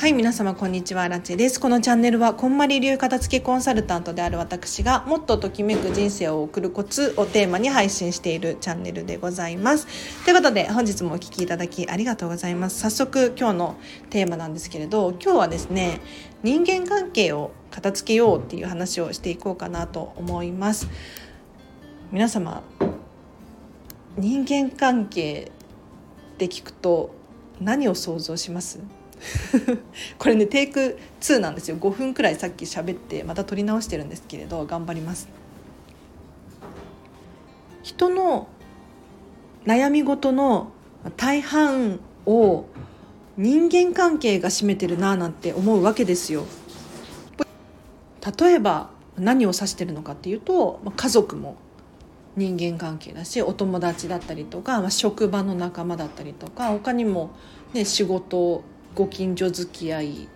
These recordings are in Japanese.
はい皆様こんにちは。ラチです。このチャンネルはこんまり流片付けコンサルタントである私がもっとときめく人生を送るコツをテーマに配信しているチャンネルでございます。ということで本日もお聴きいただきありがとうございます。早速今日のテーマなんですけれど今日はですね人間関係を片付けようっていう話をしていこうかなと思います。皆様人間関係って聞くと何を想像します？これねテイク2なんですよ。5分くらいさっき喋ってまた撮り直してるんですけれど頑張ります。人の悩み事の大半を人間関係が占めてるななんて思うわけですよ。例えば何を指してるのかっていうと家族も人間関係だしお友達だったりとか、まあ、職場の仲間だったりとか他にも、ね、仕事ご近所付き合い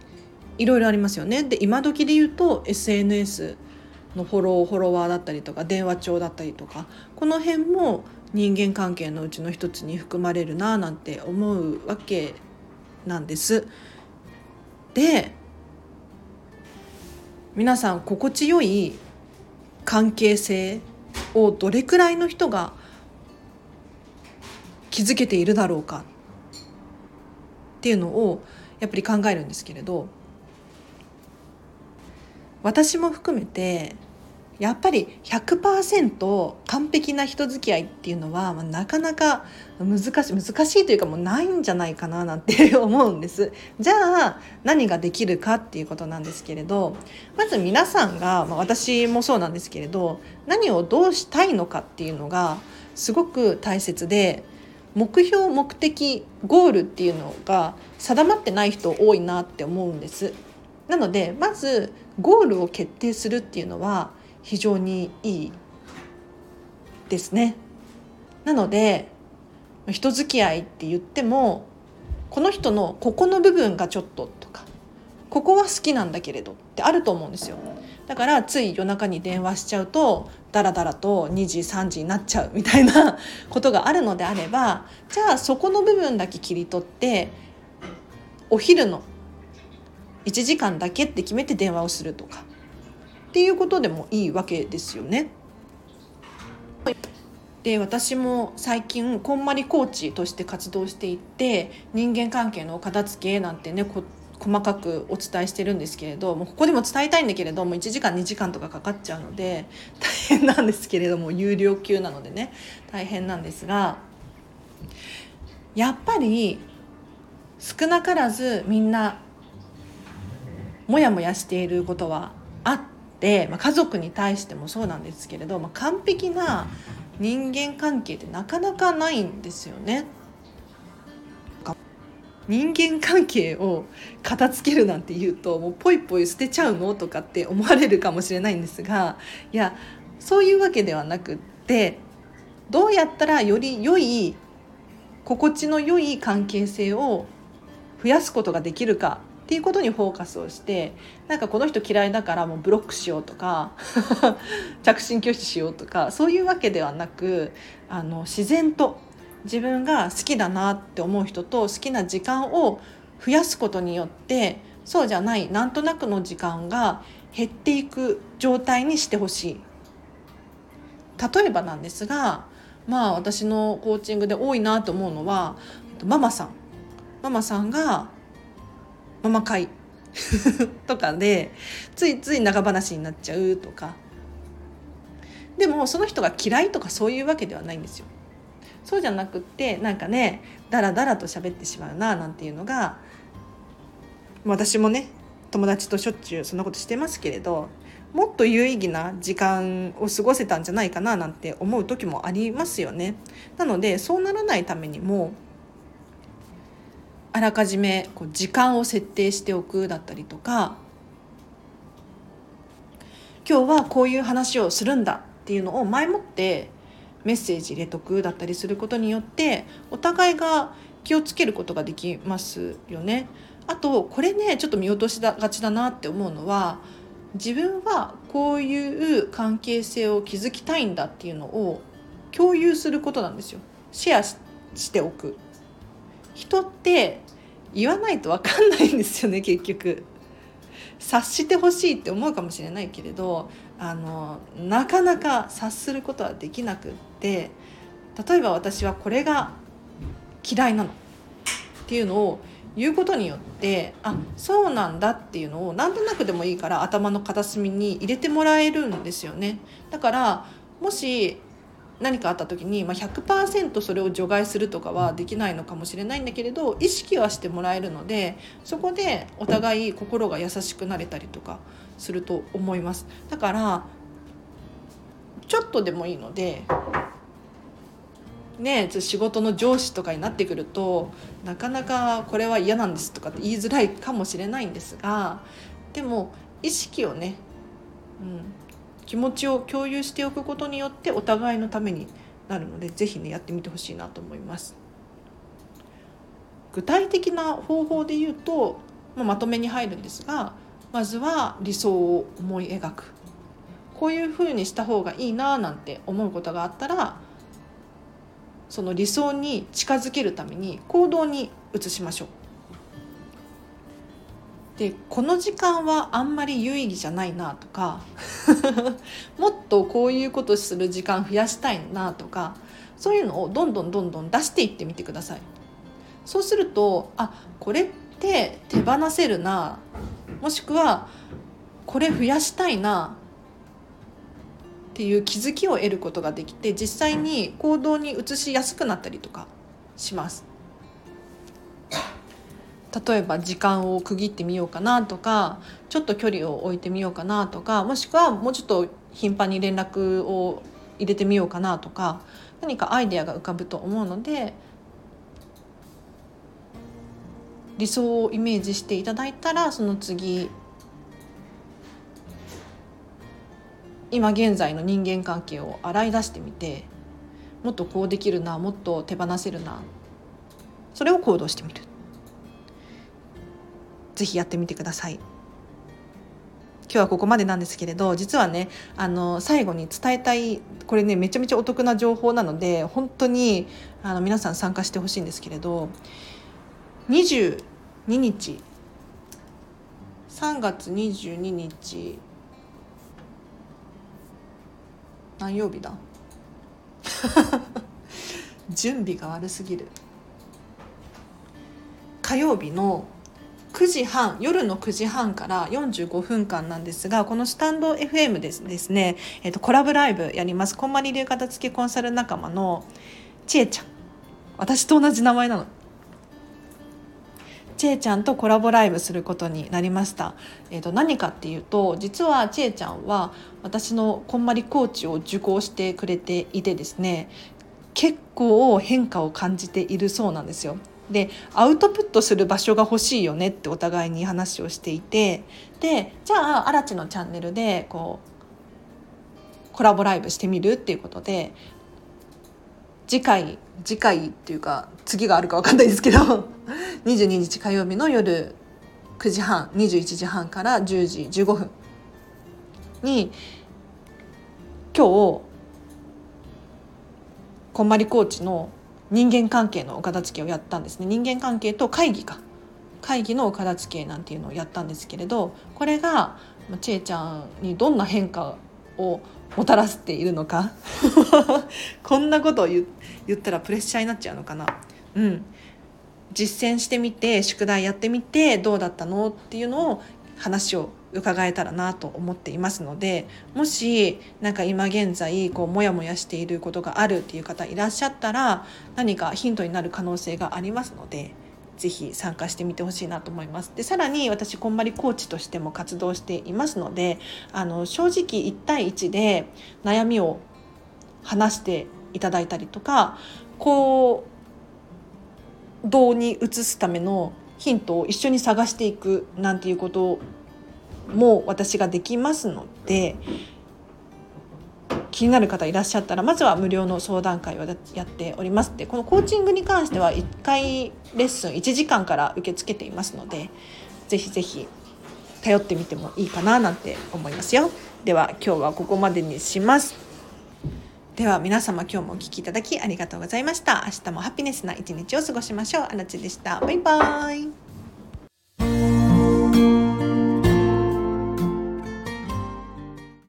いろいろありますよね。で今時で言うと SNS のフォローフォロワーだったりとか電話帳だったりとかこの辺も人間関係のうちの一つに含まれるななんて思うわけなんです。で皆さん心地よい関係性をどれくらいの人が築けているだろうかっていうのをやっぱり考えるんですけれど私も含めてやっぱり100%完璧な人付き合いっていうのは、まあ、なかなか難しい難しいというかもうないんじゃないかななんて 思うんです。じゃあ何ができるかっていうことなんですけれどまず皆さんが、まあ、私もそうなんですけれど何をどうしたいのかっていうのがすごく大切で目標目的ゴールっていうのが定まってない人多いなって思うんです。なのでまずゴールを決定するっていうのは非常にいいですね。なので人付き合いって言ってもこの人のここの部分がちょっととかここは好きなんだけれどってあると思うんですよ。だからつい夜中に電話しちゃうとダラダラと2時3時になっちゃうみたいな ことがあるのであればじゃあそこの部分だけ切り取ってお昼の1時間だけって決めて電話をするとかっていうことでもいいわけですよね。で私も最近こんまりコーチとして活動していて人間関係の片付けなんてね細かくお伝えしてるんですけれどもここでも伝えたいんだけれども1時間2時間とかかかっちゃうので 大変なんですけれども有料級なのでね大変なんですがやっぱり少なからずみんなモヤモヤしていることはあって、まあ、家族に対してもそうなんですけれど、まあ、完璧な人間関係ってなかなかないんですよね。人間関係を片付けるなんて言うともうポイポイ捨てちゃうのとかって思われるかもしれないんですがいやそういうわけではなくってどうやったらより良い心地の良い関係性を増やすことができるかっていうことにフォーカスをしてなんかこの人嫌いだからもうブロックしようとか 着信拒否しようとかそういうわけではなくあの自然と自分が好きだなって思う人と好きな時間を増やすことによってそうじゃないなんとなくの時間が減っていく状態にしてほしい。例えばなんですがまあ私のコーチングで多いなと思うのはママさんママさんがママ会 とかでついつい長話になっちゃうとかでもその人が嫌いとかそういうわけではないんですよ。そうじゃなくってなんかねダラダラと喋ってしまうななんていうのが私もね友達としょっちゅうそんなことしてますけれどもっと有意義な時間を過ごせたんじゃないかななんて思う時もありますよね。なのでそうならないためにもあらかじめこう時間を設定しておくだったりとか今日はこういう話をするんだっていうのを前もってメッセージ入れとくだったりすることによってお互いが気をつけることができますよね。あとこれねちょっと見落としがちだなって思うのは自分はこういう関係性を築きたいんだっていうのを共有することなんですよ。シェアしておく。人って言わないと分かんないんですよね結局。察してほしいって思うかもしれないけれどあのなかなか察することはできなくって例えば私はこれが嫌いなの。っていうのを言うことによってあそうなんだっていうのを何となくでもいいから頭の片隅に入れてもらえるんですよね。だからもし何かあった時に、まあ、100%それを除外するとかはできないのかもしれないんだけれど意識はしてもらえるのでそこでお互い心が優しくなれたりとかすると思います。だからちょっとでもいいのでね仕事の上司とかになってくるとなかなかこれは嫌なんですとかって言いづらいかもしれないんですがでも意識をね、うん、気持ちを共有しておくことによってお互いのためになるので是非ねやってみてほしいなと思います。具体的な方法で言うと、まあ、まとめに入るんですがまずは理想を思い描くこういうふうにした方がいいななんて思うことがあったらその理想に近づけるために行動に移しましょう。でこの時間はあんまり有意義じゃないなとか もっとこういうことする時間増やしたいなとかそういうのをどんどんどんどん出していってみてください。そうするとあこれって手放せるなもしくはこれ増やしたいなっていう気づきを得ることができて実際に行動に移しやすくなったりとかします。例えば時間を区切ってみようかなとかちょっと距離を置いてみようかなとかもしくはもうちょっと頻繁に連絡を入れてみようかなとか何かアイデアが浮かぶと思うので理想をイメージしていただいたらその次今現在の人間関係を洗い出してみてもっとこうできるなもっと手放せるなそれを行動してみる。是非やってみてください。今日はここまでなんですけれど実はねあの最後に伝えたいこれねめちゃめちゃお得な情報なので本当にあの皆さん参加してほしいんですけれど22日。3月22日何曜日だ。準備が悪すぎる。火曜日の9時半夜の9時半から45分間なんですがこのスタンド FM ですですね、えーと、コラボライブやります。こんまり流片付けコンサル仲間のちえちゃん。私と同じ名前なの。ちえちゃんとコラボライブすることになりました、えー、と何かっていうと実はちえちゃんは私のこんまりコーチを受講してくれていてですね結構変化を感じているそうなんですよ。でアウトプットする場所が欲しいよねってお互いに話をしていてでじゃあ荒地のチャンネルでこうコラボライブしてみるっていうことで次回次回っていうか次があるか分かんないですけど 22日火曜日の夜9時半21時半から10時15分に今日こんまりコーチの人間関係のお片付けをやったんですね。人間関係と会議か。会議のお片付けなんていうのをやったんですけれどこれがちえちゃんにどんな変化をもたらしているのか？こんなことを言ったらプレッシャーになっちゃうのかな？うん、実践してみて宿題やってみてどうだったのっていうのを話を伺えたらなと思っていますのでもしなんか今現在こうモヤモヤしていることがあるっていう方いらっしゃったら何かヒントになる可能性がありますのでぜひ参加してみてほしいなと思います。でさらに私こんまりコーチとしても活動していますのであの正直1対1で悩みを話していただいたりとかこう動に移すためのヒントを一緒に探していくなんていうことも私ができますので気になる方いらっしゃったらまずは無料の相談会をやっておりますでこのコーチングに関しては1回レッスン1時間から受け付けていますのでぜひぜひ頼ってみてもいいかななんて思いますよ。では今日はここまでにします。では皆様今日もお聴きいただきありがとうございました。明日もハピネスな一日を過ごしましょう。あらちでした。バイバーイ。